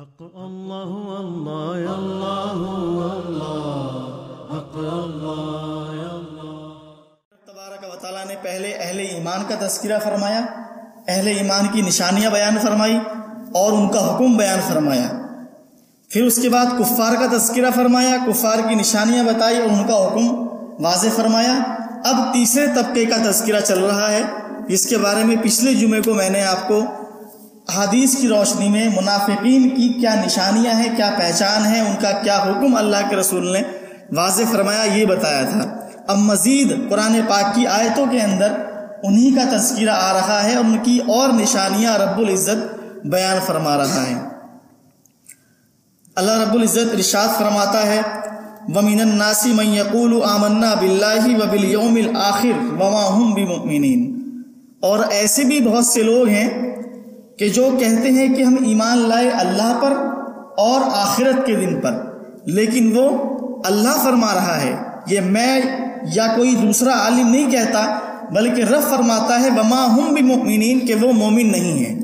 حق الله الله يا الله الله حق الله يا الله تبارک و تعالیٰ نے پہلے اہل ایمان کا تذکرہ فرمایا، اہل ایمان کی نشانیاں بیان فرمائی اور ان کا حکم بیان فرمایا۔ پھر اس کے بعد کفار کا تذکرہ فرمایا، کفار کی نشانیاں بتائی اور ان کا حکم واضح فرمایا۔ اب تیسرے طبقے کا تذکرہ چل رہا ہے۔ جس کے بارے میں پچھلے جمعے کو میں نے آپ کو حدیث کی روشنی میں منافقین کی کیا نشانیاں ہیں، کیا پہچان ہے ان کا کیا حکم اللہ کے رسول نے؟ واضح فرمایا، یہ بتایا تھا۔ اب مزید قرآن پاک کی آیتوں کے اندر انہی کا تذکرہ آ رہا ہے، ان کی اور نشانیاں رب العزت بیان فرما رہا ہے۔ اللہ رب العزت ارشاد فرماتا ہے، وَمِنَ النَّاسِ مَن يَقُولُ آمَنَّا بِاللَّهِ وَبِالْيَوْمِ الْآخِرِ وَمَا هُمْ بِمُؤْمِنِينَ اور ایسے بھی بہت سے لوگ ہیں کہ جو کہتے ہیں کہ ہم ایمان لائے اللہ پر اور آخرت کے دن پر، لیکن وہ اللہ فرما رہا ہے۔ یہ میں یا کوئی دوسرا عالم نہیں کہتا، بلکہ رب فرماتا ہے، وما ہم بھی مومنین کہ وہ مومن نہیں ہیں۔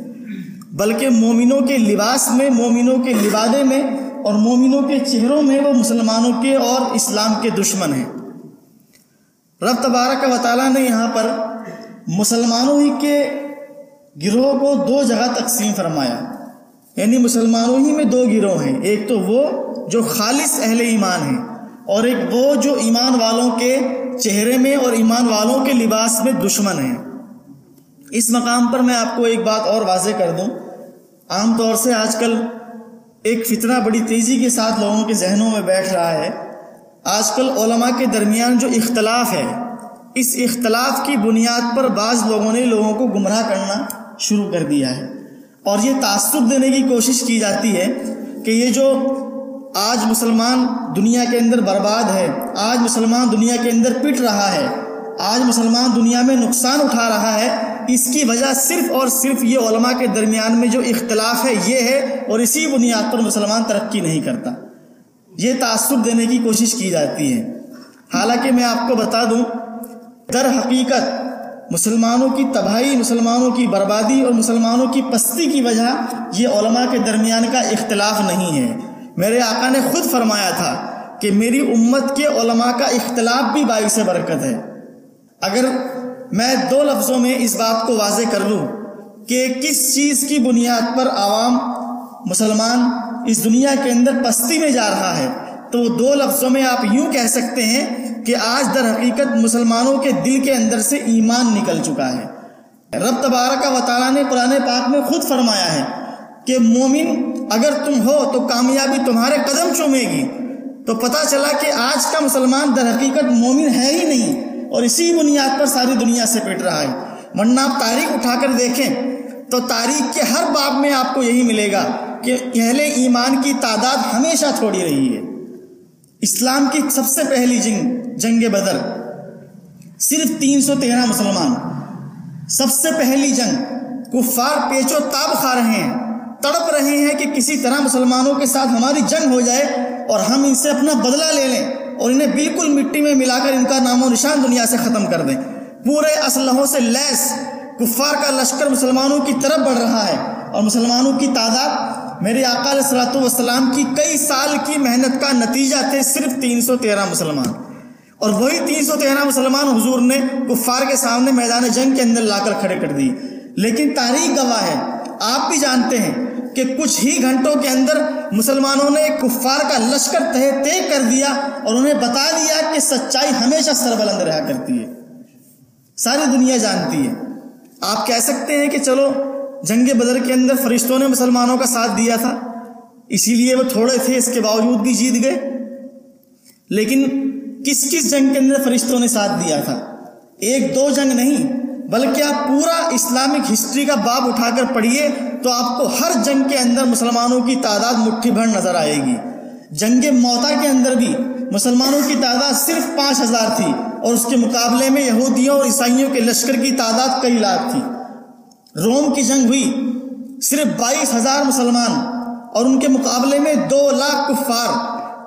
بلکہ مومنوں کے لباس میں، مومنوں کے لبادے میں اور مومنوں کے چہروں میں وہ مسلمانوں کے اور اسلام کے دشمن ہیں۔ رب تبارک و تعالیٰ نے یہاں پر مسلمانوں ہی کے گروہ کو دو جگہ تقسیم فرمایا۔ یعنی مسلمانوں ہی میں دو گروہ ہیں۔ ایک تو وہ جو خالص اہل ایمان ہیں اور ایک وہ جو ایمان والوں کے چہرے میں اور ایمان والوں کے لباس میں دشمن ہیں۔ اس مقام پر میں آپ کو ایک بات اور واضح کر دوں۔ عام طور سے آج کل ایک فتنہ بڑی تیزی کے ساتھ لوگوں کے ذہنوں میں بیٹھ رہا ہے۔ آج کل علماء کے درمیان جو اختلاف ہے، اس اختلاف کی بنیاد پر بعض لوگوں نے لوگوں کو گمراہ کرنا شروع کر دیا ہے۔ اور یہ تعصب دینے کی کوشش کی جاتی ہے کہ یہ جو آج مسلمان دنیا کے اندر برباد ہے، آج مسلمان دنیا کے اندر پٹ رہا ہے، آج مسلمان دنیا میں نقصان اٹھا رہا ہے، اس کی وجہ صرف اور صرف یہ علماء کے درمیان میں جو اختلاف ہے یہ ہے اور اسی بنیاد پر مسلمان ترقی نہیں کرتا۔ یہ تعصب دینے کی کوشش کی جاتی ہے۔ حالانکہ میں آپ کو بتا دوں، در حقیقت مسلمانوں کی تباہی، مسلمانوں کی بربادی اور مسلمانوں کی پستی کی وجہ یہ علماء کے درمیان کا اختلاف نہیں ہے۔ میرے آقا نے خود فرمایا تھا کہ میری امت کے علماء کا اختلاف بھی باعث برکت ہے۔ اگر میں دو لفظوں میں اس بات کو واضح کر لوں کہ کس چیز کی بنیاد پر عوام مسلمان اس دنیا کے اندر پستی میں جا رہا ہے، تو دو لفظوں میں آپ یوں کہہ سکتے ہیں کہ آج در حقیقت مسلمانوں کے دل کے اندر سے ایمان نکل چکا ہے۔ رب تبارک و تعالیٰ نے قرآن پاک میں خود فرمایا ہے کہ مومن اگر تم ہو تو کامیابی تمہارے قدم چومے گی۔ تو پتہ چلا کہ آج کا مسلمان در حقیقت مومن ہے ہی نہیں اور اسی بنیاد پر ساری دنیا سے پیٹ رہا ہے۔ ورنہ آپ تاریخ اٹھا کر دیکھیں تو تاریخ کے ہر باب میں آپ کو یہی ملے گا کہ اہل ایمان کی تعداد ہمیشہ تھوڑی رہی ہے۔ اسلام کی سب سے پہلی جنگ جنگ بدر۔ صرف تین سو تیرہ مسلمان۔ سب سے پہلی جنگ۔ کفار پیچو تاب کھا رہے ہیں۔ تڑپ رہے ہیں کہ کسی طرح مسلمانوں کے ساتھ ہماری جنگ ہو جائے اور ہم ان سے اپنا بدلہ لے لیں اور انہیں بالکل مٹی میں ملا کر ان کا نام و نشان دنیا سے ختم کر دیں۔ پورے اسلحوں سے لیس۔ کفار کا لشکر مسلمانوں کی طرف بڑھ رہا ہے اور مسلمانوں کی تعداد میرے آقا علیہ صلاحت والسلام کی کئی سال کی محنت کا نتیجہ تھے صرف تین سو تیرہ مسلمان۔ اور وہی تین سو تیرہ مسلمان حضور نے کفار کے سامنے میدان جنگ کے اندر لا کر کھڑے کر دی۔ لیکن تاریخ گواہ ہے۔ آپ بھی جانتے ہیں کہ کچھ ہی گھنٹوں کے اندر مسلمانوں نے کفار کا لشکر تہ طے کر دیا اور انہیں بتا دیا کہ سچائی ہمیشہ سربلند رہا کرتی ہے۔ ساری دنیا جانتی ہے۔ آپ کہہ سکتے ہیں کہ چلو جنگ بدر کے اندر فرشتوں نے مسلمانوں کا ساتھ دیا تھا۔ اسی لیے وہ تھوڑے تھے، اس کے باوجود بھی جیت گئے۔ لیکن کس کس جنگ کے اندر فرشتوں نے ساتھ دیا تھا؟ ایک دو جنگ نہیں، بلکہ آپ پورا اسلامک ہسٹری کا باب اٹھا کر پڑھیے تو آپ کو ہر جنگ کے اندر مسلمانوں کی تعداد مٹھی بھر نظر آئے گی۔ جنگ موتا کے اندر بھی مسلمانوں کی تعداد صرف پانچ ہزار تھی اور اس کے مقابلے میں یہودیوں اور عیسائیوں کے لشکر کی تعداد کئی لاکھ تھی۔ روم کی جنگ ہوئی۔ صرف بائیس ہزار مسلمان اور ان کے مقابلے میں دو لاکھ کفار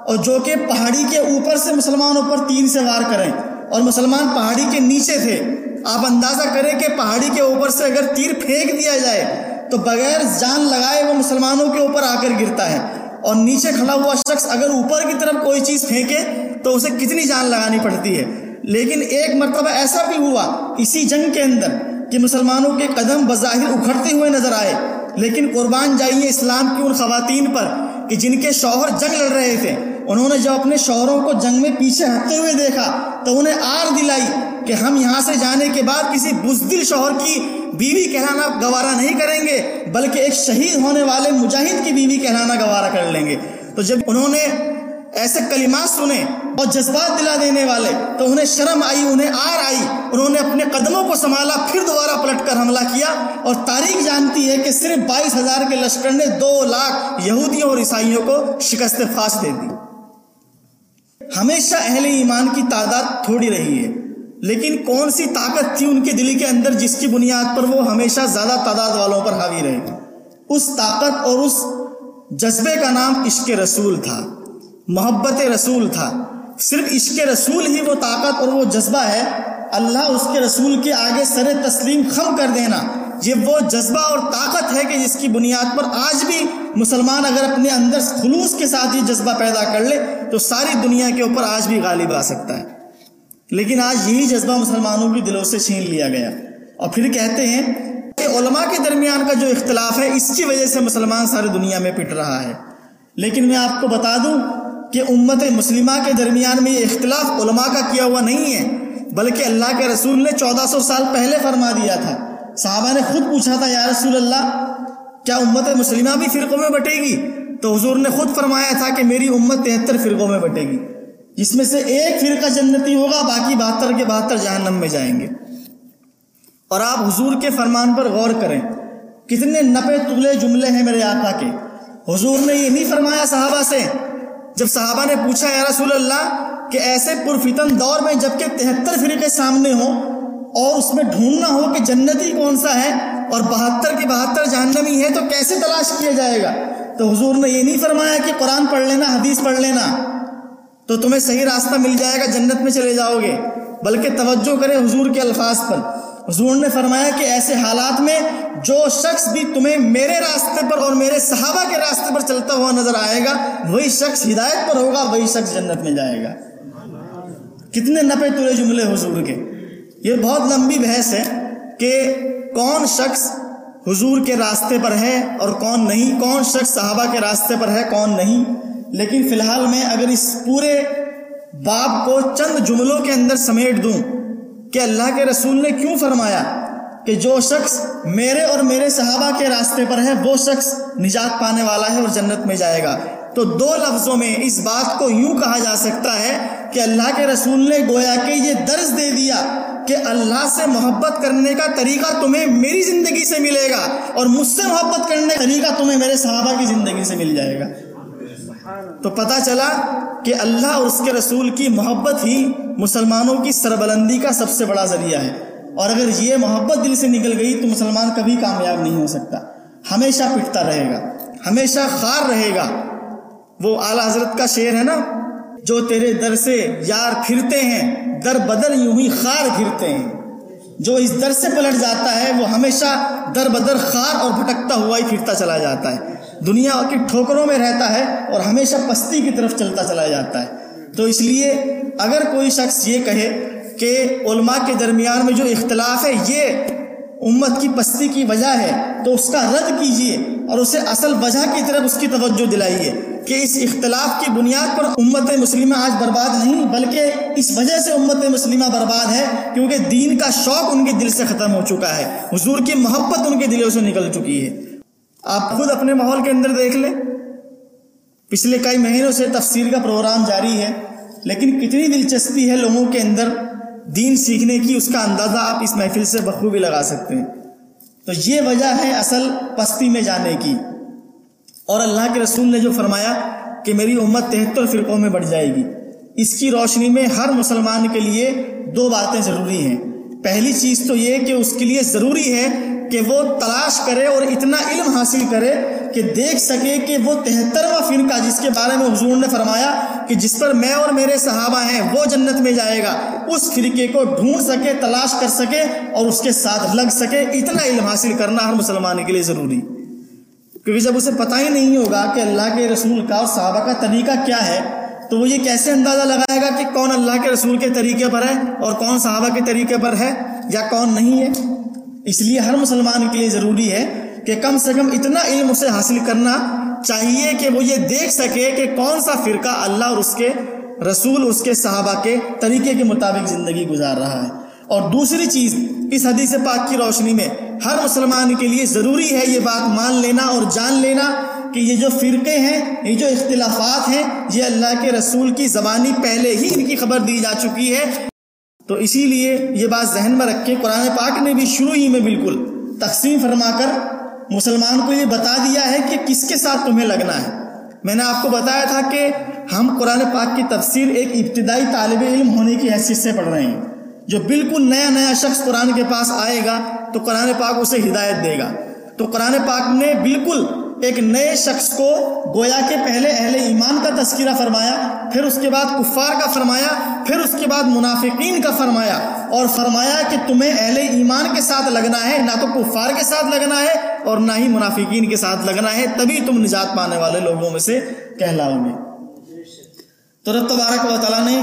اور جو کہ پہاڑی کے اوپر سے مسلمانوں پر تین سے وار کریں۔ اور مسلمان پہاڑی کے نیچے تھے۔ آپ اندازہ کریں کہ پہاڑی کے اوپر سے اگر تیر پھینک دیا جائے تو بغیر جان لگائے وہ مسلمانوں کے اوپر آ کر گرتا ہے۔ اور نیچے کھڑا ہوا شخص اگر اوپر کی طرف کوئی چیز پھینکے تو اسے کتنی جان لگانی پڑتی ہے۔ لیکن ایک مرتبہ ایسا بھی ہوا، اسی جنگ کے اندر کہ مسلمانوں کے قدم بظاہر اکھڑتے ہوئے نظر آئے۔ لیکن قربان جائیے اسلام کی ان خواتین پر کہ جن کے شوہر جنگ لڑ رہے تھے۔ انہوں نے جب اپنے شوہروں کو جنگ میں پیچھے ہٹتے ہوئے دیکھا تو انہیں آر دلائی کہ ہم یہاں سے جانے کے بعد کسی بزدل شوہر کی بیوی کہلانا گوارا نہیں کریں گے، بلکہ ایک شہید ہونے والے مجاہد کی بیوی کہلانا گوارا کر لیں گے۔ تو جب انہوں نے ایسے کلمات سنے اور جذبات دلا دینے والے تو انہیں شرم آئی، انہیں آر آئی۔ انہوں نے اپنے قدموں کو سنبھالا، پھر دوبارہ پلٹ کر حملہ کیا۔ اور تاریخ جانتی ہے کہ صرف بائیس ہزار کے لشکر نے دو لاکھ یہودیوں اور عیسائیوں کو شکست فاس دے دی۔ ہمیشہ اہل ایمان کی تعداد تھوڑی رہی ہے، لیکن کون سی طاقت تھی ان کے دلی کے اندر جس کی بنیاد پر وہ ہمیشہ زیادہ تعداد والوں پر حاوی رہے؟ اس طاقت اور اس جذبے کا نام عشق رسول تھا۔ محبت رسول تھا۔ صرف عشق رسول ہی وہ طاقت اور وہ جذبہ ہے۔ اللہ اس کے رسول کے آگے سر تسلیم خم کر دینا۔ یہ وہ جذبہ اور طاقت ہے کہ جس کی بنیاد پر آج بھی مسلمان اگر اپنے اندر خلوص کے ساتھ یہ جذبہ پیدا کر لے، تو ساری دنیا کے اوپر آج بھی غالب آ سکتا ہے۔ لیکن آج یہی جذبہ مسلمانوں کے دلوں سے چھین لیا گیا۔ اور پھر کہتے ہیں کہ علماء کے درمیان کا جو اختلاف ہے، اس کی وجہ سے مسلمان ساری دنیا میں پٹ رہا ہے۔ لیکن میں آپ کو بتا دوں کہ امت مسلمہ کے درمیان میں یہ اختلاف علماء کا کیا ہوا نہیں ہے، بلکہ اللہ کے رسول نے چودہ سو سال پہلے فرما دیا تھا۔ صحابہ نے خود پوچھا تھا، یا رسول اللہ، کیا امت مسلمہ بھی فرقوں میں بٹے گی؟ تو حضور نے خود فرمایا تھا کہ میری امت تہتر فرقوں میں بٹے گی۔ جس میں سے ایک فرقہ جنتی ہوگا، باقی بہتر کے بہتر جہنم میں جائیں گے۔ اور آپ حضور کے فرمان پر غور کریں۔ کتنے نپے تغلے جملے ہیں میرے آقا کے۔ حضور نے یہ نہیں فرمایا صحابہ سے جب صحابہ نے پوچھا، یا رسول اللہ، کہ ایسے پرفتن دور میں جبکہ تہتر فرقے سامنے ہوں اور اس میں ڈھونڈنا ہو کہ جنتی کون سا ہے اور بہتر کی بہتر جہنمی ہے، تو کیسے تلاش کیا جائے گا؟ تو حضور نے یہ نہیں فرمایا کہ قرآن پڑھ لینا، حدیث پڑھ لینا، تو تمہیں صحیح راستہ مل جائے گا، جنت میں چلے جاؤ گے، بلکہ توجہ کرے حضور کے الفاظ پر۔ حضور نے فرمایا کہ ایسے حالات میں جو شخص بھی تمہیں میرے راستے پر اور میرے صحابہ کے راستے پر چلتا ہوا نظر آئے گا، وہی شخص ہدایت پر ہوگا، وہی شخص جنت میں جائے گا۔ کتنے نپے تلے جملے حضور کے۔ یہ بہت لمبی بحث ہے کہ کون شخص حضور کے راستے پر ہے اور کون نہیں، کون شخص صحابہ کے راستے پر ہے، کون نہیں۔ لیکن فی الحال میں اگر اس پورے باب کو چند جملوں کے اندر سمیٹ دوں کہ اللہ کے رسول نے کیوں فرمایا کہ جو شخص میرے اور میرے صحابہ کے راستے پر ہے، وہ شخص نجات پانے والا ہے اور جنت میں جائے گا۔ تو دو لفظوں میں اس بات کو یوں کہا جا سکتا ہے کہ اللہ کے رسول نے گویا کہ یہ درس دے دیا کہ اللہ سے محبت کرنے کا طریقہ تمہیں میری زندگی سے ملے گا اور مجھ سے محبت کرنے کا طریقہ تمہیں میرے صحابہ کی زندگی سے مل جائے گا۔ تو پتہ چلا کہ اللہ اور اس کے رسول کی محبت ہی مسلمانوں کی سربلندی کا سب سے بڑا ذریعہ ہے۔ اور اگر یہ محبت دل سے نکل گئی تو مسلمان کبھی کامیاب نہیں ہو سکتا۔ ہمیشہ پٹتا رہے گا، ہمیشہ خار رہے گا۔ وہ اعلیٰ حضرت کا شعر ہے نا، جو تیرے در سے یار پھرتے ہیں، در بدر یوں ہی خار پھرتے ہیں۔ جو اس در سے پلٹ جاتا ہے، وہ ہمیشہ در بدر خار اور بھٹکتا ہوا ہی پھرتا چلا جاتا ہے۔ دنیا کی ٹھوکروں میں رہتا ہے اور ہمیشہ پستی کی طرف چلتا چلا جاتا ہے۔ تو اس لیے اگر کوئی شخص یہ کہے کہ علماء کے درمیان میں جو اختلاف ہے، یہ امت کی پستی کی وجہ ہے، تو اس کا رد کیجیے اور اسے اصل وجہ کی طرف اس کی توجہ دلائیے کہ اس اختلاف کی بنیاد پر امت مسلمہ آج برباد نہیں، بلکہ اس وجہ سے امت مسلمہ برباد ہے کیونکہ دین کا شوق ان کے دل سے ختم ہو چکا ہے۔ حضور کی محبت ان کے دلوں سے نکل چکی ہے۔ آپ خود اپنے ماحول کے اندر دیکھ لیں۔ پچھلے کئی مہینوں سے تفسیر کا پروگرام جاری ہے، لیکن کتنی دلچسپی ہے لوگوں کے اندر دین سیکھنے کی، اس کا اندازہ آپ اس محفل سے بخوبی لگا سکتے ہیں۔ تو یہ وجہ ہے اصل پستی میں جانے کی۔ اور اللہ کے رسول نے جو فرمایا کہ میری امت تہتر فرقوں میں بڑھ جائے گی، اس کی روشنی میں ہر مسلمان کے لیے دو باتیں ضروری ہیں۔ پہلی چیز تو یہ کہ اس کے لیے ضروری ہے کہ وہ تلاش کرے اور اتنا علم حاصل کرے کہ دیکھ سکے کہ وہ تہترواں فرقہ جس کے بارے میں حضور نے فرمایا کہ جس پر میں اور میرے صحابہ ہیں، وہ جنت میں جائے گا۔ اس فرقے کو ڈھونڈ سکے، تلاش کر سکے اور اس کے ساتھ لگ سکے۔ اتنا علم حاصل کرنا ہر مسلمان کے لیے ضروری۔ کیونکہ جب اسے پتہ ہی نہیں ہوگا کہ اللہ کے رسول کا اور صحابہ کا طریقہ کیا ہے، تو وہ یہ کیسے اندازہ لگائے گا کہ کون اللہ کے رسول کے طریقے پر ہے اور کون صحابہ کے طریقے پر ہے یا کون نہیں ہے؟ اس لیے ہر مسلمان کے لیے ضروری ہے کہ کم سے کم اتنا علم اسے حاصل کرنا چاہیے کہ وہ یہ دیکھ سکے کہ کون سا فرقہ اللہ اور اس کے رسول، اس کے صحابہ کے طریقے کے مطابق زندگی گزار رہا ہے۔ اور دوسری چیز، اس حدیث پاک کی روشنی میں ہر مسلمان کے لیے ضروری ہے یہ بات مان لینا اور جان لینا کہ یہ جو فرقے ہیں، یہ جو اختلافات ہیں، یہ اللہ کے رسول کی زبانی پہلے ہی ان کی خبر دی جا چکی ہے۔ تو اسی لیے یہ بات ذہن میں رکھیں قرآن پاک نے بھی شروع ہی میں بالکل تقسیم فرما کر مسلمان کو یہ بتا دیا ہے کہ کس کے ساتھ تمہیں لگنا ہے۔ میں نے آپ کو بتایا تھا کہ ہم قرآن پاک کی تفسیر ایک ابتدائی طالب علم ہونے کی حیثیت سے پڑھ رہے ہیں۔ جو بالکل نیا نیا شخص قرآن کے پاس آئے گا تو قرآن پاک اسے ہدایت دے گا۔ تو قرآن پاک نے بالکل ایک نئے شخص کو گویا کے پہلے اہل ایمان کا تذکرہ فرمایا، پھر اس کے بعد کفار کا فرمایا، پھر اس کے بعد منافقین کا فرمایا اور فرمایا کہ تمہیں اہل ایمان کے ساتھ لگنا ہے، نہ تو کفار کے ساتھ لگنا ہے اور نہ ہی منافقین کے ساتھ لگنا ہے، تبھی تم نجات پانے والے لوگوں میں سے کہلاؤ گے تو رب تبارک و تعالیٰ نے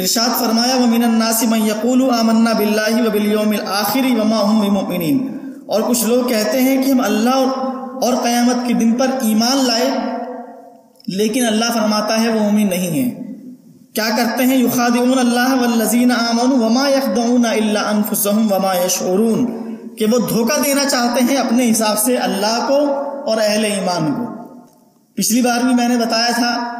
ارشاد فرمایا، ومن الناس من یقول آمنا باللہ وبالیوم الآخر وما هم بمؤمنین اور کچھ لوگ کہتے ہیں کہ ہم اللہ اور قیامت کے دن پر ایمان لائے، لیکن اللہ فرماتا ہے وہ مومن نہیں ہے۔ کیا کرتے ہیں؟ یخادعون اللہ والذین آمنوا وما یخدعون الا انفسهم وما یشعرون۔ کہ وہ دھوکہ دینا چاہتے ہیں اپنے حساب سے اللہ کو اور اہل ایمان کو۔ پچھلی بار بھی میں نے بتایا تھا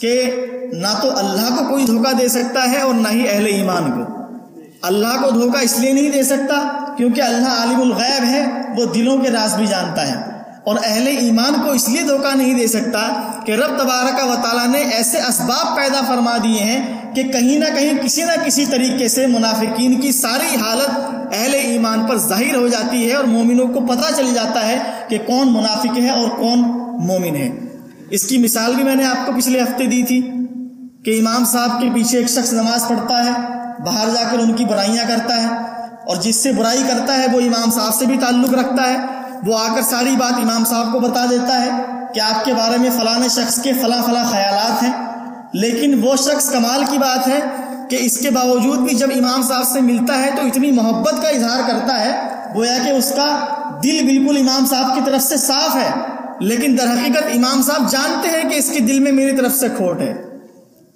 کہ نہ تو اللہ کو کوئی دھوکہ دے سکتا ہے اور نہ ہی اہل ایمان کو۔ اللہ کو دھوکہ اس لیے نہیں دے سکتا کیونکہ اللہ عالم الغیب ہے، وہ دلوں کے راز بھی جانتا ہے۔ اور اہل ایمان کو اس لیے دھوکہ نہیں دے سکتا کہ رب تبارک و تعالیٰ نے ایسے اسباب پیدا فرما دیے ہیں کہ کہیں نہ کہیں کسی نہ کسی طریقے سے منافقین کی ساری حالت اہل ایمان پر ظاہر ہو جاتی ہے اور مومنوں کو پتہ چل جاتا ہے کہ کون منافق ہے اور کون مومن ہے۔ اس کی مثال بھی میں نے آپ کو پچھلے ہفتے دی تھی کہ امام صاحب کے پیچھے ایک شخص نماز پڑھتا ہے، باہر جا کر ان کی برائیاں کرتا ہے اور جس سے برائی کرتا ہے وہ امام صاحب سے بھی تعلق رکھتا ہے۔ وہ آ کر ساری بات امام صاحب کو بتا دیتا ہے کہ آپ کے بارے میں فلاں شخص کے فلاں فلاں خیالات ہیں۔ لیکن وہ شخص کمال کی بات ہے کہ اس کے باوجود بھی جب امام صاحب سے ملتا ہے تو اتنی محبت کا اظہار کرتا ہے، گویا کہ اس کا دل بالکل امام صاحب کی طرف سے صاف ہے۔ لیکن در حقیقت امام صاحب جانتے ہیں کہ اس کے دل میں میری طرف سے کھوٹ ہے۔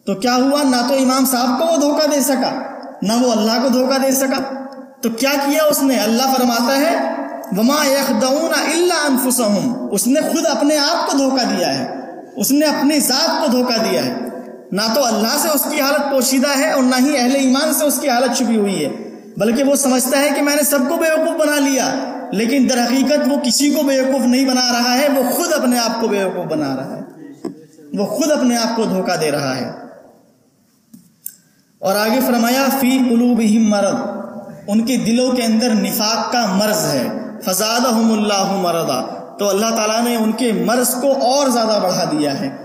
تو کیا ہوا؟ نہ تو امام صاحب کو وہ دھوکہ دے سکا، نہ وہ اللہ کو دھوکہ دے سکا۔ تو کیا کیا اس نے؟ اللہ فرماتا ہے وما يخدعون الا انفسهم اس نے خود اپنے آپ کو دھوکہ دیا ہے۔ اس نے اپنی ذات کو دھوکہ دیا ہے۔ نہ تو اللہ سے اس کی حالت پوشیدہ ہے اور نہ ہی اہل ایمان سے اس کی حالت چھپی ہوئی ہے۔ بلکہ وہ سمجھتا ہے کہ میں نے سب کو بیوقوف بنا لیا۔ لیکن در حقیقت وہ کسی کو بیوقوف نہیں بنا رہا ہے، وہ خود اپنے آپ کو بیوقوف بنا رہا ہے۔ وہ خود اپنے آپ کو دھوکہ دے رہا ہے۔ اور آگے فرمایا، فی قلوبہم مرض۔ ان کے دلوں کے اندر نفاق کا مرض ہے۔ فزادہم اللہ مرضا۔ تو اللہ تعالیٰ نے ان کے مرض کو اور زیادہ بڑھا دیا ہے۔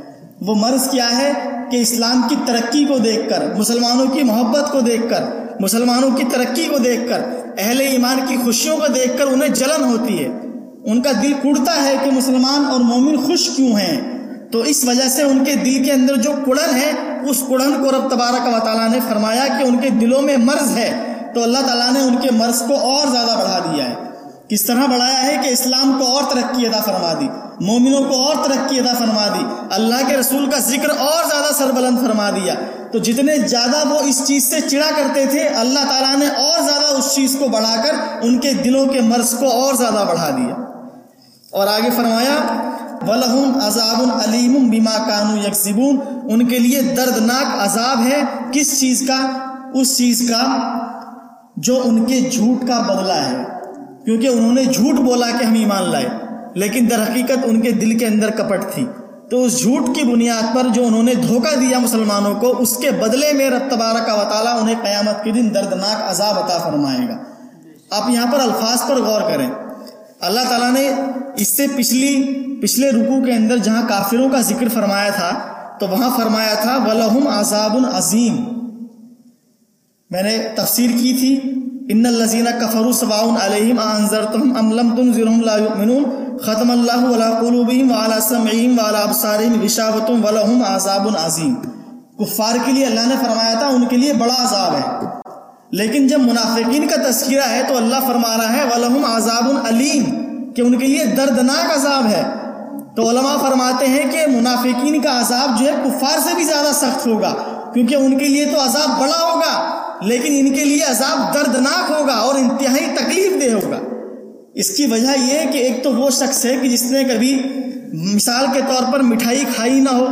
وہ مرض کیا ہے کہ اسلام کی ترقی کو دیکھ کر، مسلمانوں کی محبت کو دیکھ کر، مسلمانوں کی ترقی کو دیکھ کر، اہل ایمان کی خوشیوں کو دیکھ کر انہیں جلن ہوتی ہے۔ ان کا دل کڑتا ہے کہ مسلمان اور مومن خوش کیوں ہیں۔ تو اس وجہ سے ان کے دل کے اندر جو کڑن ہے، اس کڑن کو رب تبارک و تعالیٰ نے فرمایا کہ ان کے دلوں میں مرض ہے۔ تو اللہ تعالیٰ نے ان کے مرض کو اور زیادہ بڑھا دیا ہے۔ کس طرح بڑھایا ہے کہ اسلام کو اور ترقی ادا فرما دی، مومنوں کو اور ترقی ادا فرما دی، اللہ کے رسول کا ذکر اور زیادہ سربلند فرما دیا۔ تو جتنے زیادہ وہ اس چیز سے چڑا کرتے تھے، اللہ تعالیٰ نے اور زیادہ اس چیز کو بڑھا کر ان کے دلوں کے مرض کو اور زیادہ بڑھا دیا۔ اور آگے فرمایا، وَلَهُمْ عَذَابٌ عَلِيمٌ بِمَا كَانُوا يَكْسِبُونَ ان کے لیے دردناک عذاب ہے کس چیز کا؟ اس چیز کا جو ان کے جھوٹ کا بدلہ ہے۔ کیونکہ انہوں نے جھوٹ بولا کہ ہم ایمان لائے، لیکن در حقیقت ان کے دل کے اندر کپٹ تھی۔ تو اس جھوٹ کی بنیاد پر جو انہوں نے دھوکہ دیا مسلمانوں کو، اس کے بدلے میں رب تبارک و تعالیٰ انہیں قیامت کے دن دردناک عذاب عطا فرمائے گا۔ آپ یہاں پر الفاظ پر غور کریں۔ اللہ تعالیٰ نے اس سے پچھلی، پچھلے رکو کے اندر جہاں کافروں کا ذکر فرمایا تھا، تو وہاں فرمایا تھا ولہم عذاب عظیم میں نے تفسیر کی تھی ان الزین کفر سواؤن علیہم انذرتہم ام لم تنذرہم لا یؤمنون ختم اللہ ولا قلوبہم وعلا سمعہم وعلا ابصارہم غشاوۃ ولہم عذاب عظیم کفار کے لیے اللہ نے فرمایا تھا ان کے لیے بڑا عذاب ہے لیکن جب منافقین کا تذکرہ ہے تو اللہ فرما رہا ہے وَلَهُمْ عَذَابٌ علیم کہ ان کے لیے دردناک عذاب ہے تو علماء فرماتے ہیں کہ منافقین کا عذاب جو ہے کفار سے بھی زیادہ سخت ہوگا کیونکہ ان کے لیے تو عذاب بڑا ہوگا لیکن ان کے لیے عذاب دردناک ہوگا اور انتہائی تکلیف دہ ہوگا۔ اس کی وجہ یہ کہ ایک تو وہ شخص ہے کہ جس نے کبھی مثال کے طور پر مٹھائی کھائی نہ ہو،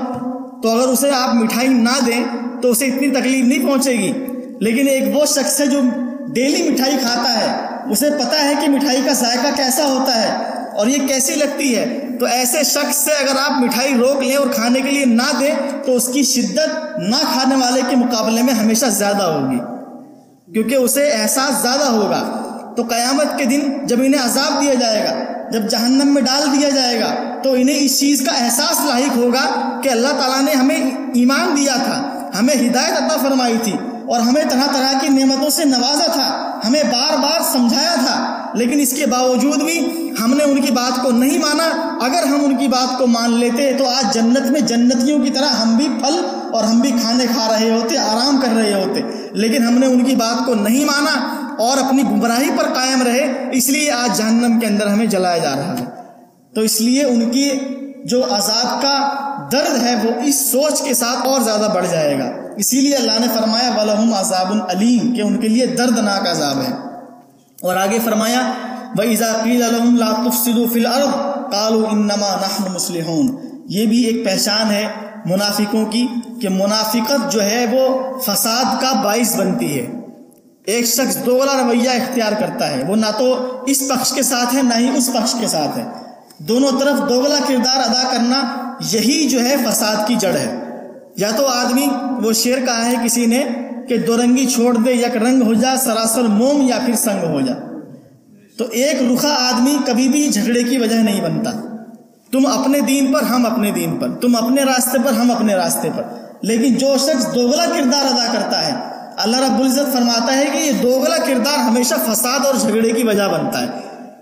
تو اگر اسے آپ مٹھائی نہ دیں تو اسے اتنی تکلیف نہیں پہنچے گی۔ لیکن ایک وہ شخص ہے جو ڈیلی مٹھائی کھاتا ہے۔ اسے پتا ہے کہ مٹھائی کا ذائقہ کیسا ہوتا ہے اور یہ کیسی لگتی ہے۔ تو ایسے شخص سے اگر آپ مٹھائی روک لیں اور کھانے کے لیے نہ دیں تو اس کی شدت نہ کھانے والے کے مقابلے میں ہمیشہ زیادہ ہوگی۔ کیونکہ اسے احساس زیادہ ہوگا۔ تو قیامت کے دن جب انہیں عذاب دیا جائے گا، جب جہنم میں ڈال دیا جائے گا، تو انہیں اس چیز کا احساس لاحق ہوگا کہ اللہ تعالیٰ نے ہمیں ایمان دیا تھا، ہمیں ہدایت عطا فرمائی تھی اور ہمیں طرح طرح کی نعمتوں سے نوازا تھا، ہمیں بار بار سمجھایا تھا۔ لیکن اس کے باوجود بھی ہم نے ان کی بات کو نہیں مانا۔ اگر ہم ان کی بات کو مان لیتے تو آج جنت میں جنتیوں کی طرح ہم بھی پھل اور ہم بھی کھانے کھا رہے ہوتے، آرام کر رہے ہوتے۔ لیکن ہم نے ان کی بات کو نہیں مانا اور اپنی گمراہی پر قائم رہے، اس لیے آج جہنم کے اندر ہمیں جلایا جا رہا ہے۔ تو اس لیے ان کی جو عذاب کا درد ہے، وہ اس سوچ کے ساتھ اور زیادہ بڑھ جائے گا۔ اسی لیے اللہ نے فرمایا، وَلَهُمْ عَذَابٌ علیم کہ ان کے لیے دردناک عذاب ہے۔ اور آگے فرمایا، وَإِذَا قِيلَ لَهُمْ لَا تُفْسِدُوا فِي الْأَرْضِ قَالُوا إِنَّمَا نَحْنُ یہ بھی ایک پہچان ہے منافقوں کی کہ منافقت جو ہے وہ فساد کا باعث بنتی ہے۔ ایک شخص دوغلا رویہ اختیار کرتا ہے، وہ نہ تو اس پخش کے ساتھ ہے، نہ ہی اس پخش کے ساتھ ہے۔ دونوں طرف دوغلا کردار ادا کرنا یہی جو ہے فساد کی جڑ ہے۔ یا تو آدمی وہ شیر کہا ہے کسی نے کہ دو رنگی چھوڑ دے، یک رنگ ہو جا، سراسر موم یا پھر سنگ ہو جا۔ تو ایک رخا آدمی کبھی بھی جھگڑے کی وجہ نہیں بنتا۔ تم اپنے دین پر، ہم اپنے دین پر۔ تم اپنے راستے پر، ہم اپنے راستے پر۔ لیکن جو شخص دوغلا کردار ادا کرتا ہے، اللہ رب العزت فرماتا ہے کہ یہ دوغلا کردار ہمیشہ فساد اور جھگڑے کی وجہ بنتا ہے۔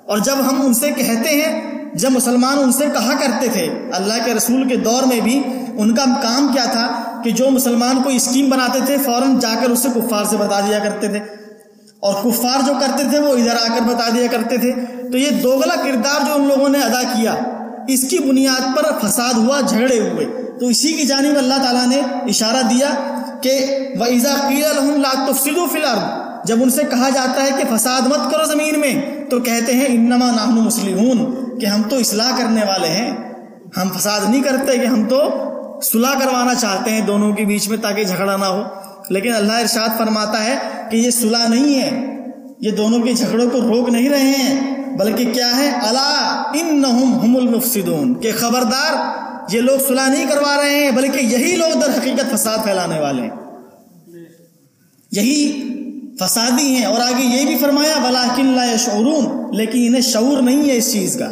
اور جب ہم ان سے کہتے ہیں، جب مسلمان ان سے کہا کرتے تھے، اللہ کے رسول کے دور میں بھی ان کا کام کیا تھا کہ جو مسلمان کو اسکیم بناتے تھے، فوراً جا کر اسے کفار سے بتا دیا کرتے تھے۔ اور کفار جو کرتے تھے، وہ ادھر آ کر بتا دیا کرتے تھے۔ تو یہ دوغلا کردار جو ان لوگوں نے ادا کیا اس کی بنیاد پر فساد ہوا، جھگڑے ہوئے۔ تو اسی کی جانب اللہ تعالیٰ نے اشارہ دیا کہ وَإِذَا قِيلَ لَهُمْ لَا تُفْسِدُوا فِي الْأَرْضِ، جب ان سے کہا جاتا ہے کہ فساد مت کرو زمین میں، تو کہتے ہیں انما نحن مسلمون، کہ ہم تو اصلاح کرنے والے ہیں۔ ہم فساد نہیں کرتے کہ ہم تو صلح کروانا چاہتے ہیں دونوں کے بیچ میں تاکہ جھگڑا نہ ہو۔ لیکن اللہ ارشاد فرماتا ہے کہ یہ صلح نہیں ہے۔ یہ دونوں کے جھگڑوں کو روک نہیں رہے ہیں۔ بلکہ کیا ہے؟ اللہ انہم ہم المفسدون، کہ خبردار یہ لوگ صلح نہیں کروا رہے ہیں، بلکہ یہی لوگ در حقیقت فساد پھیلانے والے ہیں۔ یہی فسادی ہیں، اور آگے یہ بھی فرمایا ولاکن لا شعورون لیکن انہیں شعور نہیں ہے اس چیز کا۔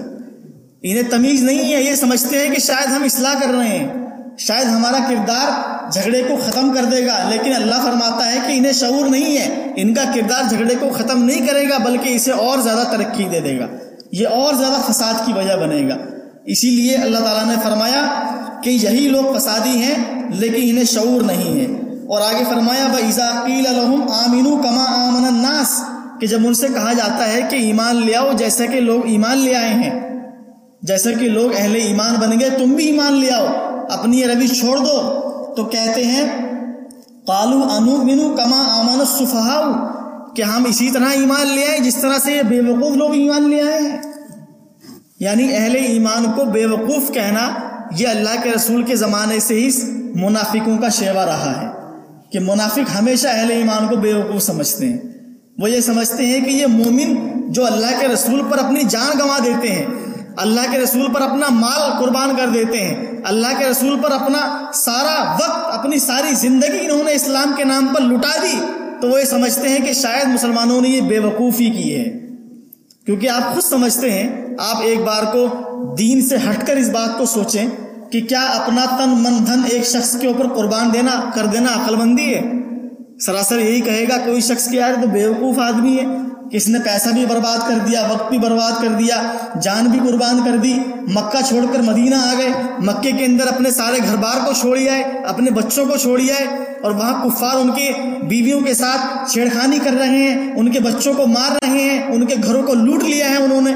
انہیں تمیز نہیں ہے، یہ سمجھتے ہیں کہ شاید ہم اصلاح کر رہے ہیں۔ شاید ہمارا کردار جھگڑے کو ختم کر دے گا، لیکن اللہ فرماتا ہے کہ انہیں شعور نہیں ہے۔ ان کا کردار جھگڑے کو ختم نہیں کرے گا، بلکہ اسے اور زیادہ ترقی دے دے گا۔ یہ اور زیادہ فساد کی وجہ بنے گا۔ اسی لیے اللہ تعالیٰ نے فرمایا کہ یہی لوگ فسادی ہیں، لیکن انہیں شعور نہیں ہے۔ اور آگے فرمایا بزاقیل الحم آمین کما آمن الناس۔ کہ جب ان سے کہا جاتا ہے کہ ایمان لے آؤ جیسا کہ لوگ ایمان لے آئے ہیں۔ جیسا کہ لوگ اہل ایمان بن گئے، تم بھی ایمان لے آؤ۔ اپنی یہ روش چھوڑ دو۔ تو کہتے ہیں، قالو انو بنو کما آمن الصفہاؤ کہ ہم اسی طرح ایمان لے آئے، جس طرح سے یہ بے وقوف لوگ ایمان لے آئے ہیں۔ یعنی اہل ایمان کو بے وقوف کہنا، یہ اللہ کے رسول کے زمانے سے ہی منافقوں کا شیوا رہا ہے، کہ منافق ہمیشہ اہل ایمان کو بے وقوف سمجھتے ہیں۔ وہ یہ سمجھتے ہیں کہ یہ مومن جو اللہ کے رسول پر اپنی جان گنوا دیتے ہیں اللہ کے رسول پر اپنا مال قربان کر دیتے ہیں۔ اللہ کے رسول پر اپنا سارا وقت، اپنی ساری زندگی انہوں نے اسلام کے نام پر لٹا دی۔ تو وہ یہ سمجھتے ہیں کہ شاید مسلمانوں نے یہ بے وقوفی کی ہے۔ کیونکہ آپ خود سمجھتے ہیں، آپ ایک بار کو دین سے ہٹ کر اس بات کو سوچیں کہ کیا اپنا تن من دھن ایک شخص کے اوپر قربان دینا، کر دینا عقل مندی ہے؟ سراسر یہی کہے گا، کوئی شخص کیا ہے تو بیوقوف آدمی ہے۔ کس نے پیسہ بھی برباد کر دیا، وقت بھی برباد کر دیا، جان بھی قربان کر دی، مکہ چھوڑ کر مدینہ آ گئے، مکے کے اندر اپنے سارے گھر بار کو چھوڑی آئے، اپنے بچوں کو چھوڑی آئے، اور وہاں کفار ان کے بیویوں کے ساتھ چھیڑخانی کر رہے ہیں، ان کے بچوں کو مار رہے ہیں، ان کے گھروں کو لوٹ لیا ہے انہوں نے۔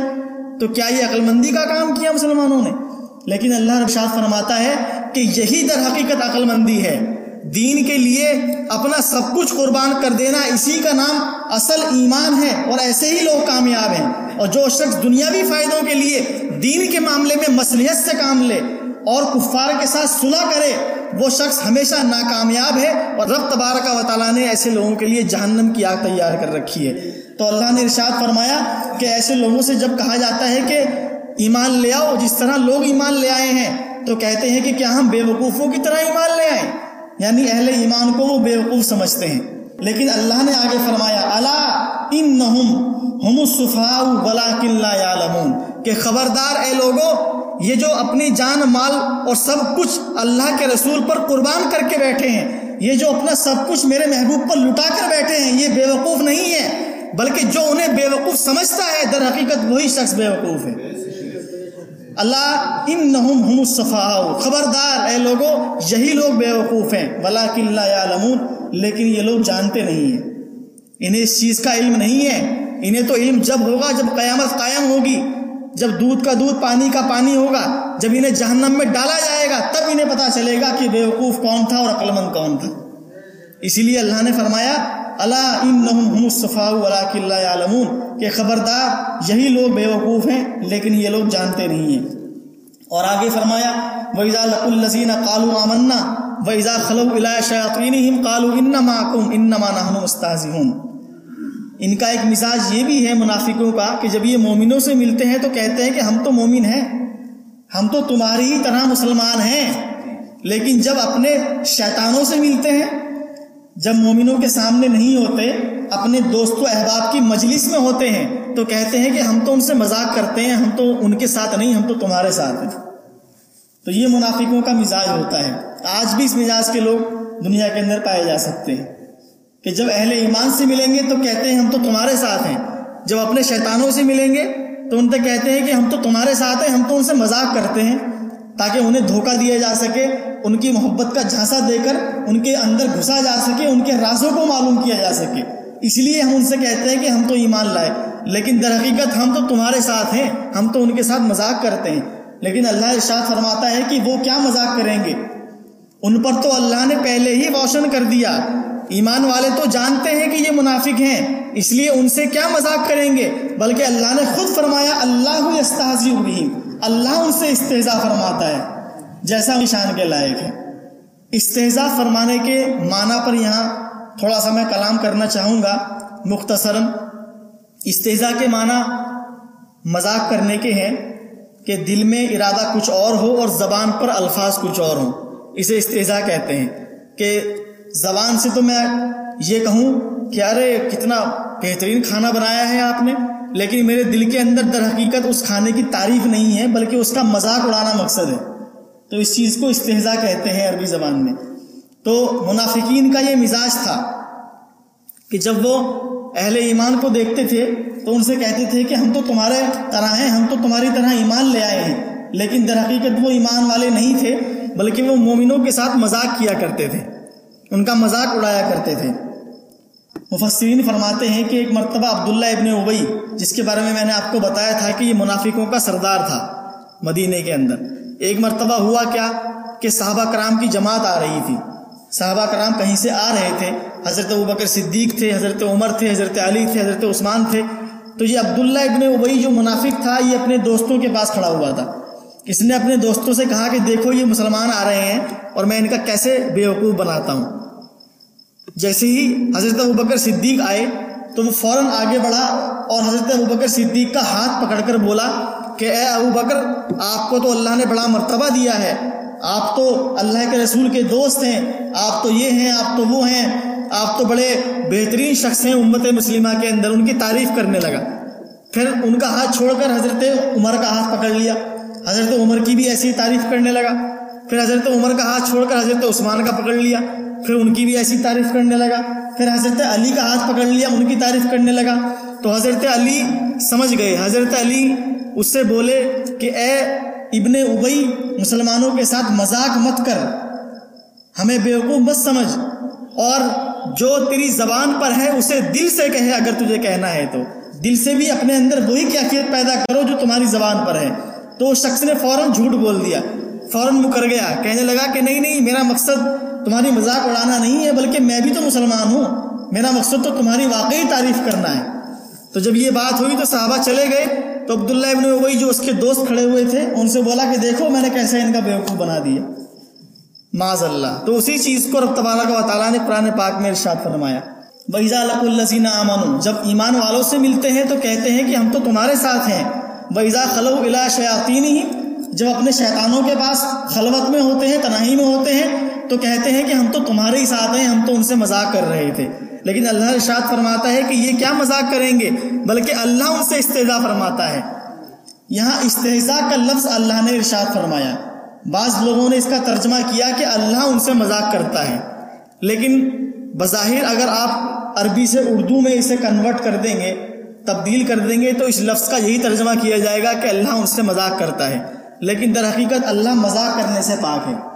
تو کیا یہ عقل مندی کا کام کیا مسلمانوں نے؟ لیکن اللہ رشاد فرماتا ہے کہ یہی در حقیقت عقل مندی ہے۔ دین کے لیے اپنا سب کچھ قربان کر دینا، اسی کا نام اصل ایمان ہے اور ایسے ہی لوگ کامیاب ہیں۔ اور جو شخص دنیاوی فائدوں کے لیے دین کے معاملے میں مصلیحت سے کام لے اور کفار کے ساتھ صلح کرے، وہ شخص ہمیشہ ناکامیاب ہے اور رب تبارک و تعالیٰ نے ایسے لوگوں کے لیے جہنم کی آگ تیار کر رکھی ہے۔ تو اللہ نے ارشاد فرمایا کہ ایسے لوگوں سے جب کہا جاتا ہے کہ ایمان لے آؤ، جس طرح لوگ ایمان لے آئے ہیں، تو کہتے ہیں کہ کیا ہم بے وقوفوں کی طرح ایمان لے آئیں یعنی اہل ایمان کو وہ بیوقوف سمجھتے ہیں۔ لیکن اللہ نے آگے فرمایا اللہ ان کہ خبردار اے لوگوں یہ جو اپنی جان، مال اور سب کچھ اللہ کے رسول پر قربان کر کے بیٹھے ہیں، یہ جو اپنا سب کچھ میرے محبوب پر لٹا کر بیٹھے ہیں، یہ بے وقوف نہیں ہے، بلکہ جو انہیں بے وقوف سمجھتا ہے، در حقیقت وہی شخص بے وقوف ہے۔ اللہ ان نہم خبردار، اے لوگوں یہی لوگ بے وقوف ہیں۔ بلا لیکن یہ لوگ جانتے نہیں ہیں۔ انہیں اس چیز کا علم نہیں ہے۔ انہیں تو علم جب ہوگا، جب قیامت قائم ہوگی، جب دودھ کا دودھ، پانی کا پانی ہوگا، جب انہیں جہنم میں ڈالا جائے گا، تب انہیں پتا چلے گا کہ بے وقوف کون تھا اور عقل مند کون تھا۔ اسی لیے اللہ نے فرمایا اللہ ان صفا اللہ عالمون کہ خبردار یہی لوگ بے وقوف ہیں لیکن یہ لوگ جانتے نہیں ہیں۔ اور آگے فرمایا، وَإِذَا لَقُوا الَّذِينَ قَالُوا آمَنَّا وَإِذَا خَلَوْا إِلَىٰ شَيَاطِينِهِمْ قَالُوا إِنَّ مَعَكُمْ إِنَّمَا نَحْنُ مُسْتَهْزِئُونَ۔ ان کا ایک مزاج یہ بھی ہے منافقوں کا کہ جب یہ مومنوں سے ملتے ہیں تو کہتے ہیں کہ ہم تو مومن ہیں، ہم تو تمہاری ہی طرح مسلمان ہیں۔ لیکن جب اپنے شیطانوں سے ملتے ہیں جب مومنوں کے سامنے نہیں ہوتے، اپنے دوست و احباب کی مجلس میں ہوتے ہیں، تو کہتے ہیں کہ ہم تو ان سے مذاق کرتے ہیں، ہم تو ان کے ساتھ نہیں، ہم تو تمہارے ساتھ ہیں۔ تو یہ منافقوں کا مزاج ہوتا ہے۔ آج بھی اس مزاج کے لوگ دنیا کے اندر پائے جا سکتے ہیں۔ کہ جب اہل ایمان سے ملیں گے تو کہتے ہیں ہم تو تمہارے ساتھ ہیں۔ جب اپنے شیطانوں سے ملیں گے تو ان سے کہتے ہیں کہ ہم تو تمہارے ساتھ ہیں، ہم تو ان سے مذاق کرتے ہیں۔ تاکہ انہیں دھوکہ دیا جا سکے، ان کی محبت کا جھانسا دے کر ان کے اندر گھسا جا سکے، ان کے رازوں کو معلوم کیا جا سکے۔ اس لیے ہم ان سے کہتے ہیں کہ ہم تو ایمان لائے، لیکن در حقیقت ہم تو تمہارے ساتھ ہیں، ہم تو ان کے ساتھ مذاق کرتے ہیں۔ لیکن اللہ ارشاد فرماتا ہے کہ وہ کیا مذاق کریں گے؟ ان پر تو اللہ نے پہلے ہی روشن کر دیا۔ ایمان والے تو جانتے ہیں کہ یہ منافق ہیں۔ اس لیے ان سے کیا مذاق کریں گے؟ بلکہ اللہ نے خود فرمایا، اللہ استحضی اللہ ان سے استحضا فرماتا ہے، جیسا نشان کے لائق ہے۔ استحضا فرمانے کے معنی پر یہاں تھوڑا سا میں کلام کرنا چاہوں گا۔ مختصراً، استحضا کے معنی مذاق کرنے کے ہیں کہ دل میں ارادہ کچھ اور ہو اور زبان پر الفاظ کچھ اور ہوں۔ اسے استحضا کہتے ہیں کہ زبان سے تو میں یہ کہوں کہ ارے کتنا بہترین کھانا بنایا ہے آپ نے، لیکن میرے دل کے اندر در حقیقت اس کھانے کی تعریف نہیں ہے، بلکہ اس کا مذاق اڑانا مقصد ہے۔ تو اس چیز کو استحضا کہتے ہیں عربی زبان میں۔ تو منافقین کا یہ مزاج تھا کہ جب وہ اہل ایمان کو دیکھتے تھے، تو ان سے کہتے تھے کہ ہم تو تمہارے طرح ہیں، ہم تو تمہاری طرح ایمان لے آئے ہیں۔ لیکن در حقیقت وہ ایمان والے نہیں تھے، بلکہ وہ مومنوں کے ساتھ مذاق کیا کرتے تھے۔ ان کا مذاق اڑایا کرتے تھے۔ مفسرین فرماتے ہیں کہ ایک مرتبہ عبداللہ ابن ابئی جس کے بارے میں میں نے آپ کو بتایا تھا کہ یہ منافقوں کا سردار تھا مدینے کے اندر۔ ایک مرتبہ ہوا کیا کہ صحابہ کرام کی جماعت آ رہی تھی۔ صحابہ کرام کہیں سے آ رہے تھے۔ حضرت ابکر صدیق تھے، حضرت عمر تھے، حضرت علی تھے، حضرت عثمان تھے۔ تو یہ عبداللہ ابن ابئی جو منافق تھا، یہ اپنے دوستوں کے پاس کھڑا ہوا تھا۔ اس نے اپنے دوستوں سے کہا کہ دیکھو، یہ مسلمان آ رہے ہیں اور میں ان کا کیسے بے وقوف بناتا ہوں؟ جیسے ہی حضرت ابکر صدیق آئے تو وہ فوراً آگے بڑھا اور حضرت ابکر صدیق کا ہاتھ پکڑ کر بولا کہ اے ابو بکر، آپ کو تو اللہ نے بڑا مرتبہ دیا ہے۔ آپ تو اللہ کے رسول کے دوست ہیں۔ آپ تو یہ ہیں، آپ تو وہ ہیں۔ آپ تو بڑے بہترین شخص ہیں امت مسلمہ کے اندر۔ ان کی تعریف کرنے لگا۔ پھر ان کا ہاتھ چھوڑ کر حضرت عمر کا ہاتھ پکڑ لیا۔ حضرت عمر کی بھی ایسی تعریف کرنے لگا۔ پھر حضرت عمر کا ہاتھ چھوڑ کر حضرت عثمان کا پکڑ لیا۔ پھر ان کی بھی ایسی تعریف کرنے لگا۔ پھر حضرت علی کا ہاتھ پکڑ لیا، ان کی تعریف کرنے لگا۔ تو حضرت علی سمجھ گئے۔ حضرت علی اس سے بولے کہ اے ابن ابئی، مسلمانوں کے ساتھ مذاق مت کر۔ ہمیں بیوقوف مت سمجھ۔ اور جو تیری زبان پر ہے، اسے دل سے کہے اگر تجھے کہنا ہے تو۔ دل سے بھی اپنے اندر وہی کیفیت پیدا کرو جو تمہاری زبان پر ہے۔ تو اس شخص نے فوراً جھوٹ بول دیا۔ فوراً مکر گیا۔ کہنے لگا کہ نہیں نہیں، میرا مقصد تمہاری مذاق اڑانا نہیں ہے، بلکہ میں بھی تو مسلمان ہوں۔ میرا مقصد تو تمہاری واقعی تعریف کرنا ہے۔ تو جب یہ بات ہوئی تو صحابہ چلے گئے۔ تو عبداللہ ابن وہی جو اس کے دوست کھڑے ہوئے تھے، ان سے بولا کہ دیکھو، میں نے کیسے ان کا بیوقوف بنا دیا۔ معذ اللہ تو اسی چیز کو رب تبارک و تعالیٰ نے قرآن پاک میں ارشاد فرمایا۔ ویزا لق الزین امن جب ایمان والوں سے ملتے ہیں تو کہتے ہیں کہ ہم تو تمہارے ساتھ ہیں۔ ویزا خلو الا شیاطین ہی جب اپنے شیطانوں کے پاس خلوت میں ہوتے ہیں، تنہائی میں ہوتے ہیں تو کہتے ہیں کہ ہم تو تمہارے ہی ساتھ ہیں، ہم تو ان سے مذاق کر رہے تھے۔ لیکن اللہ ارشاد فرماتا ہے کہ یہ کیا مذاق کریں گے؟ بلکہ اللہ ان سے استضاء فرماتا ہے۔ یہاں استحضاء کا لفظ اللہ نے ارشاد فرمایا۔ بعض لوگوں نے اس کا ترجمہ کیا کہ اللہ ان سے مذاق کرتا ہے۔ لیکن بظاہر اگر آپ عربی سے اردو میں اسے کنورٹ کر دیں گے، تبدیل کر دیں گے، تو اس لفظ کا یہی ترجمہ کیا جائے گا کہ اللہ ان سے مذاق کرتا ہے۔ لیکن در حقیقت اللہ مذاق کرنے سے پاک ہے۔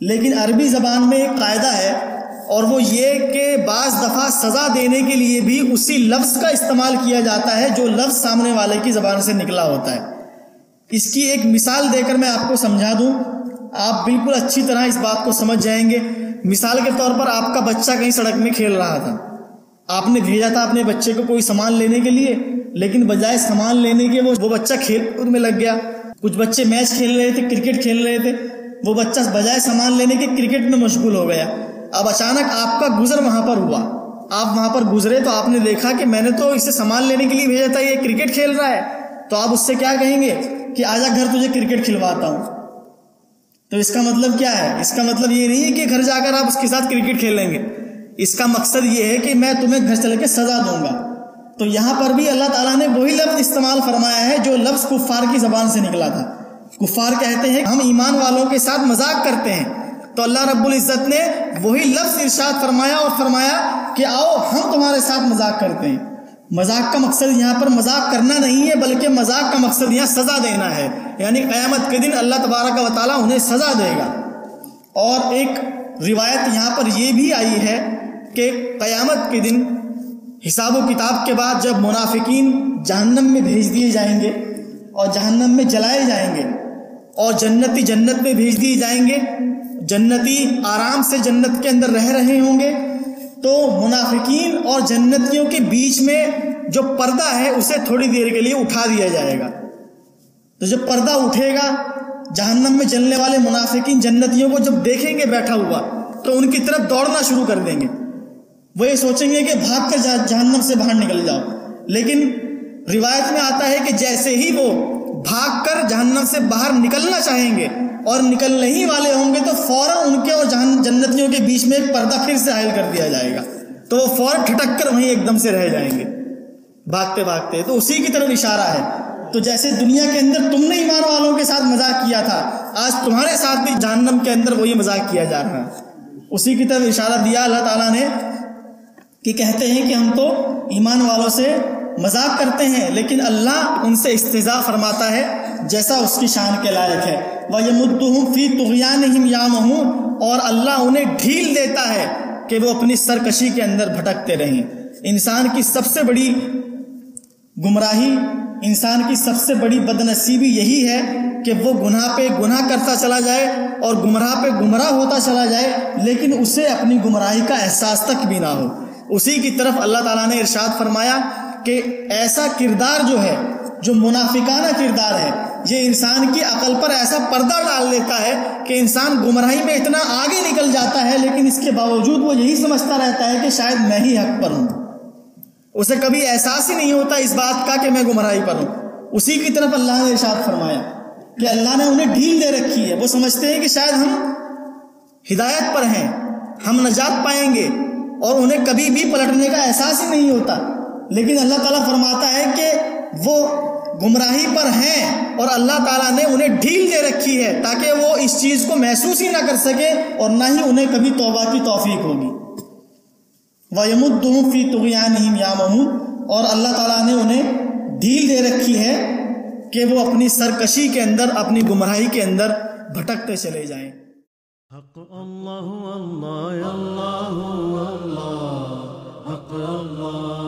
لیکن عربی زبان میں ایک قاعدہ ہے اور وہ یہ کہ بعض دفعہ سزا دینے کے لیے بھی اسی لفظ کا استعمال کیا جاتا ہے جو لفظ سامنے والے کی زبان سے نکلا ہوتا ہے۔ اس کی ایک مثال دے کر میں آپ کو سمجھا دوں۔ آپ بالکل اچھی طرح اس بات کو سمجھ جائیں گے۔ مثال کے طور پر آپ کا بچہ کہیں سڑک میں کھیل رہا تھا۔ آپ نے بھیجا تھا اپنے بچے کو کوئی سامان لینے کے لیے، لیکن بجائے سامان لینے کے وہ بچہ کھیل کود میں لگ گیا۔ کچھ بچے میچ کھیل رہے تھے، کرکٹ کھیل رہے تھے۔ وہ بچہ بجائے سامان لینے کے کرکٹ میں مشغول ہو گیا۔ اب اچانک آپ کا گزر وہاں پر ہوا۔ آپ وہاں پر گزرے تو آپ نے دیکھا کہ میں نے تو اسے سامان لینے کے لیے بھیجا تھا، یہ کرکٹ کھیل رہا ہے۔ تو آپ اس سے کیا کہیں گے کہ آجا گھر تجھے کرکٹ کھلواتا ہوں۔ تو اس کا مطلب کیا ہے؟ اس کا مطلب یہ نہیں ہے کہ گھر جا کر آپ اس کے ساتھ کرکٹ کھیلیں گے۔ اس کا مقصد یہ ہے کہ میں تمہیں گھر چل کے سزا دوں گا۔ تو یہاں پر بھی اللہ تعالیٰ نے وہی لفظ استعمال فرمایا ہے جو لفظ کفار کی زبان سے نکلا تھا۔ کفار کہتے ہیں ہم ایمان والوں کے ساتھ مذاق کرتے ہیں۔ تو اللہ رب العزت نے وہی لفظ ارشاد فرمایا اور فرمایا کہ آؤ ہم تمہارے ساتھ مذاق کرتے ہیں۔ مذاق کا مقصد یہاں پر مذاق کرنا نہیں ہے، بلکہ مذاق کا مقصد یہاں سزا دینا ہے۔ یعنی قیامت کے دن اللہ تبارک و تعالیٰ انہیں سزا دے گا۔ اور ایک روایت یہاں پر یہ بھی آئی ہے کہ قیامت کے دن حساب و کتاب کے بعد جب منافقین جہنم میں بھیج دیے جائیں گے اور جہنم میں جلائے جائیں گے اور جنتی جنت میں بھیج دیے جائیں گے۔ جنتی آرام سے جنت کے اندر رہ رہے ہوں گے۔ تو منافقین اور جنتیوں کے بیچ میں جو پردہ ہے، اسے تھوڑی دیر کے لیے اٹھا دیا جائے گا۔ تو جب پردہ اٹھے گا، جہنم میں جلنے والے منافقین جنتیوں کو جب دیکھیں گے بیٹھا ہوا، تو ان کی طرف دوڑنا شروع کر دیں گے۔ وہ یہ سوچیں گے کہ بھاگ کر جہنم سے باہر نکل جاؤ۔ لیکن روایت میں آتا ہے کہ جیسے ہی وہ بھاگ کر جہنم سے باہر نکلنا چاہیں گے اور نکلنے ہی والے ہوں گے تو فوراً ان کے اور جنتیوں کے بیچ میں ایک پردہ پھر سے حائل کر دیا جائے گا۔ تو وہ فوراً ٹھٹک کر وہیں ایک دم سے رہ جائیں گے۔ بھاگتے بھاگتے تو اسی کی طرف اشارہ ہے۔ تو جیسے دنیا کے اندر تم نے ایمان والوں کے ساتھ مذاق کیا تھا، آج تمہارے ساتھ بھی جہنم کے اندر وہی مذاق کیا جا رہا ہے۔ اسی کی طرف اشارہ دیا اللہ تعالیٰ نے کہ کہتے ہیں کہ ہم تو ایمان والوں سے مذاق کرتے ہیں، لیکن اللہ ان سے استضاء فرماتا ہے جیسا اس کی شان کے لائق ہے۔ وہ یہ مدعم فی تغیان یام اور اللہ انہیں ڈھیل دیتا ہے کہ وہ اپنی سرکشی کے اندر بھٹکتے رہیں۔ انسان کی سب سے بڑی گمراہی، انسان کی سب سے بڑی بد نصیبی یہی ہے کہ وہ گناہ پہ گناہ کرتا چلا جائے اور گمراہ پہ گمراہ ہوتا چلا جائے، لیکن اسے اپنی گمراہی کا احساس تک بھی نہ ہو۔ اسی کی طرف اللہ تعالیٰ نے ارشاد فرمایا کہ ایسا کردار جو ہے، جو منافقانہ کردار ہے، یہ انسان کی عقل پر ایسا پردہ ڈال دیتا ہے کہ انسان گمراہی میں اتنا آگے نکل جاتا ہے، لیکن اس کے باوجود وہ یہی سمجھتا رہتا ہے کہ شاید میں ہی حق پر ہوں۔ اسے کبھی احساس ہی نہیں ہوتا اس بات کا کہ میں گمراہی پر ہوں۔ اسی کی طرف اللہ نے ارشاد فرمایا کہ اللہ نے انہیں ڈھیل دے رکھی ہے۔ وہ سمجھتے ہیں کہ شاید ہم ہدایت پر ہیں، ہم نجات پائیں گے اور انہیں کبھی بھی پلٹنے کا احساس ہی نہیں ہوتا۔ لیکن اللہ تعالیٰ فرماتا ہے کہ وہ گمراہی پر ہیں اور اللہ تعالیٰ نے انہیں ڈھیل دے رکھی ہے تاکہ وہ اس چیز کو محسوس ہی نہ کر سکے اور نہ ہی انہیں کبھی توبہ کی توفیق ہوگی۔ وَيَمُدُّهُمْ فِي طُغْيَانِهِمْ يَعْمَهُونَ اور اللہ تعالیٰ نے انہیں ڈھیل دے رکھی ہے کہ وہ اپنی سرکشی کے اندر، اپنی گمراہی کے اندر بھٹکتے چلے جائیں۔ حق الله الله يا الله الله حق الله